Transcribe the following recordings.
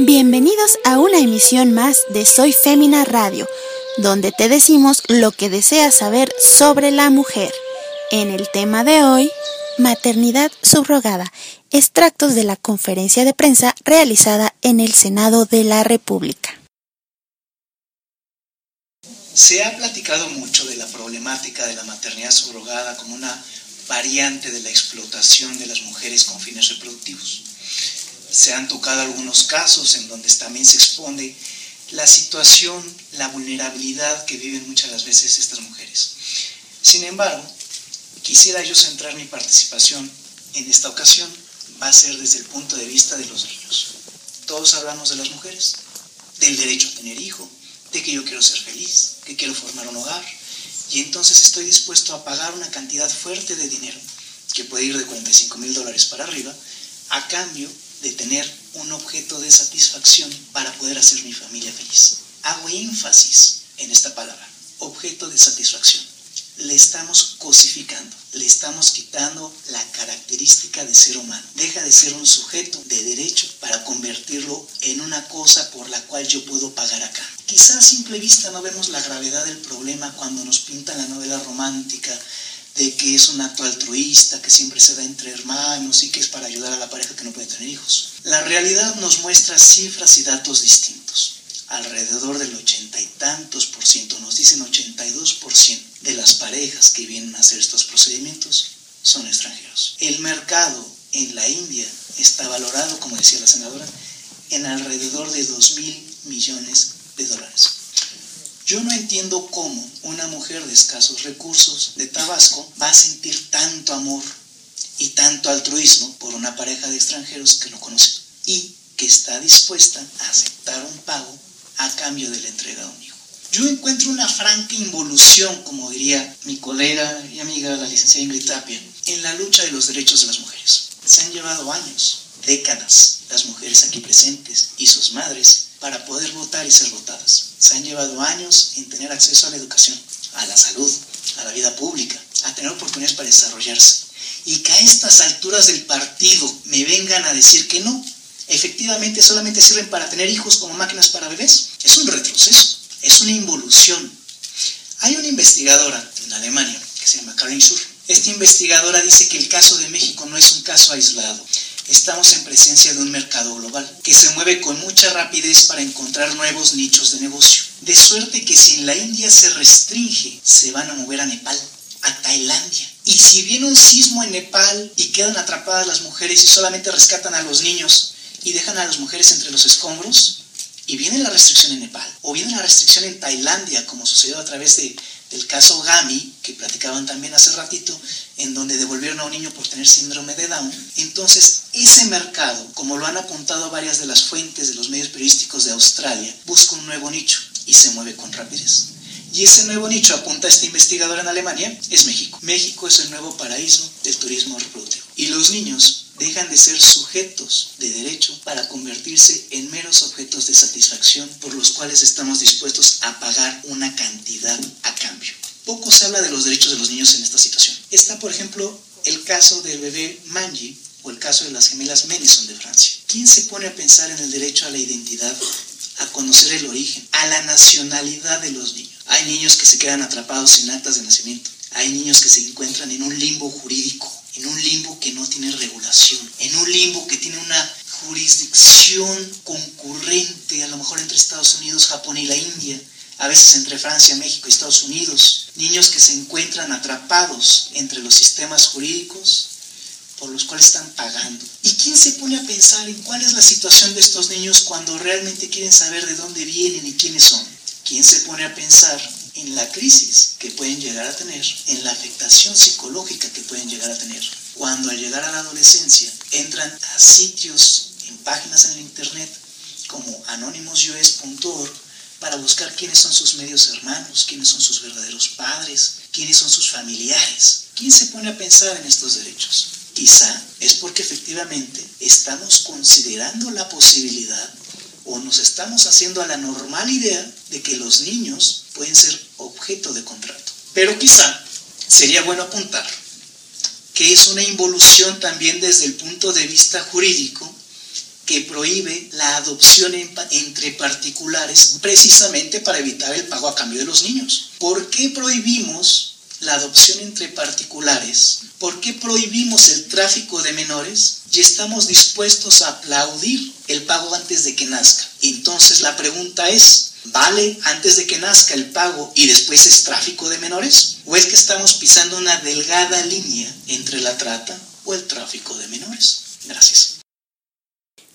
Bienvenidos a una emisión más de Soy Fémina Radio, donde te decimos lo que deseas saber sobre la mujer. En el tema de hoy, maternidad subrogada, extractos de la conferencia de prensa realizada en el Senado de la República. Se ha platicado mucho de la problemática de la maternidad subrogada como una variante de la explotación de las mujeres con fines reproductivos. Se han tocado algunos casos en donde también se expone la situación, la vulnerabilidad que viven muchas las veces estas mujeres. Sin embargo, quisiera yo centrar mi participación en esta ocasión, va a ser desde el punto de vista de los niños. Todos hablamos de las mujeres, del derecho a tener hijo, de que yo quiero ser feliz, que quiero formar un hogar, y entonces estoy dispuesto a pagar una cantidad fuerte de dinero, que puede ir de 45 mil dólares para arriba, a cambio de tener un objeto de satisfacción para poder hacer mi familia feliz. Hago énfasis en esta palabra, objeto de satisfacción. Le estamos cosificando, le estamos quitando la característica de ser humano. Deja de ser un sujeto de derecho para convertirlo en una cosa por la cual yo puedo pagar acá. Quizás a simple vista no vemos la gravedad del problema cuando nos pintan la novela romántica de que es un acto altruista, que siempre se da entre hermanos y que es para ayudar a la pareja que no puede tener hijos. La realidad nos muestra cifras y datos distintos. Alrededor del ochenta y tantos por ciento, nos dicen 82 por ciento de las parejas que vienen a hacer estos procedimientos son extranjeros. El mercado en la India está valorado, como decía la senadora, en alrededor de 2 mil millones de dólares. Yo no entiendo cómo una mujer de escasos recursos de Tabasco va a sentir tanto amor y tanto altruismo por una pareja de extranjeros que no conoce y que está dispuesta a aceptar un pago a cambio de la entrega de un hijo. Yo encuentro una franca involución, como diría mi colega y amiga la licenciada Ingrid Tapia, en la lucha de los derechos de las mujeres. Se han llevado años, décadas, las mujeres aquí presentes y sus madres para poder votar y ser votadas. Se han llevado años en tener acceso a la educación, a la salud, a la vida pública, a tener oportunidades para desarrollarse. Y que a estas alturas del partido me vengan a decir que no, efectivamente solamente sirven para tener hijos como máquinas para bebés, es un retroceso, es una involución. Hay una investigadora en Alemania que se llama Karin Schur. Esta investigadora dice que el caso de México no es un caso aislado, estamos en presencia de un mercado global que se mueve con mucha rapidez para encontrar nuevos nichos de negocio. De suerte que si en la India se restringe, se van a mover a Nepal, a Tailandia. Y si viene un sismo en Nepal y quedan atrapadas las mujeres y solamente rescatan a los niños y dejan a las mujeres entre los escombros, y viene la restricción en Nepal, o viene la restricción en Tailandia, como sucedió a través de, del caso Gami, que platicaban también hace ratito, en donde devolvieron a un niño por tener síndrome de Down. Entonces, ese mercado, como lo han apuntado varias de las fuentes de los medios periodísticos de Australia, busca un nuevo nicho y se mueve con rapidez. Y ese nuevo nicho, apunta este investigador en Alemania, es México. México es el nuevo paraíso del turismo reproductivo. Y los niños dejan de ser sujetos de derecho para convertirse en meros objetos de satisfacción por los cuales estamos dispuestos a pagar una cantidad a cambio. Poco se habla de los derechos de los niños en esta situación. Está, por ejemplo, el caso del bebé Manji o el caso de las gemelas Menison de Francia. ¿Quién se pone a pensar en el derecho a la identidad, a conocer el origen, a la nacionalidad de los niños? Hay niños que se quedan atrapados sin actas de nacimiento. Hay niños que se encuentran en un limbo jurídico, en un limbo que no tiene regulación, en un limbo que tiene una jurisdicción concurrente, a lo mejor entre Estados Unidos, Japón y la India, a veces entre Francia, México y Estados Unidos, niños que se encuentran atrapados entre los sistemas jurídicos por los cuales están pagando. ¿Y quién se pone a pensar en cuál es la situación de estos niños cuando realmente quieren saber de dónde vienen y quiénes son? ¿Quién se pone a pensar en la crisis que pueden llegar a tener, en la afectación psicológica que pueden llegar a tener? Cuando al llegar a la adolescencia entran a sitios, en páginas en el internet como anonymousUS.org para buscar quiénes son sus medios hermanos, quiénes son sus verdaderos padres, quiénes son sus familiares. ¿Quién se pone a pensar en estos derechos? Quizá es porque efectivamente estamos considerando la posibilidad o nos estamos haciendo a la normal idea de que los niños pueden ser objeto de contrato. Pero quizá sería bueno apuntar que es una involución también desde el punto de vista jurídico que prohíbe la adopción entre particulares precisamente para evitar el pago a cambio de los niños. ¿Por qué prohibimos la adopción entre particulares? ¿Por qué prohibimos el tráfico de menores? Y estamos dispuestos a aplaudir el pago antes de que nazca. Entonces la pregunta es, ¿vale antes de que nazca el pago y después es tráfico de menores? ¿O es que estamos pisando una delgada línea entre la trata o el tráfico de menores? Gracias.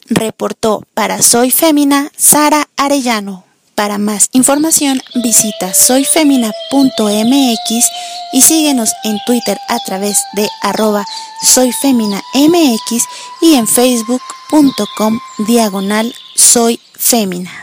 Reportó para Soy Fémina Sara Arellano. Para más información visita soyfemina.mx y síguenos en Twitter a través de arroba soyfeminamx y en facebook.com diagonal soyfemina.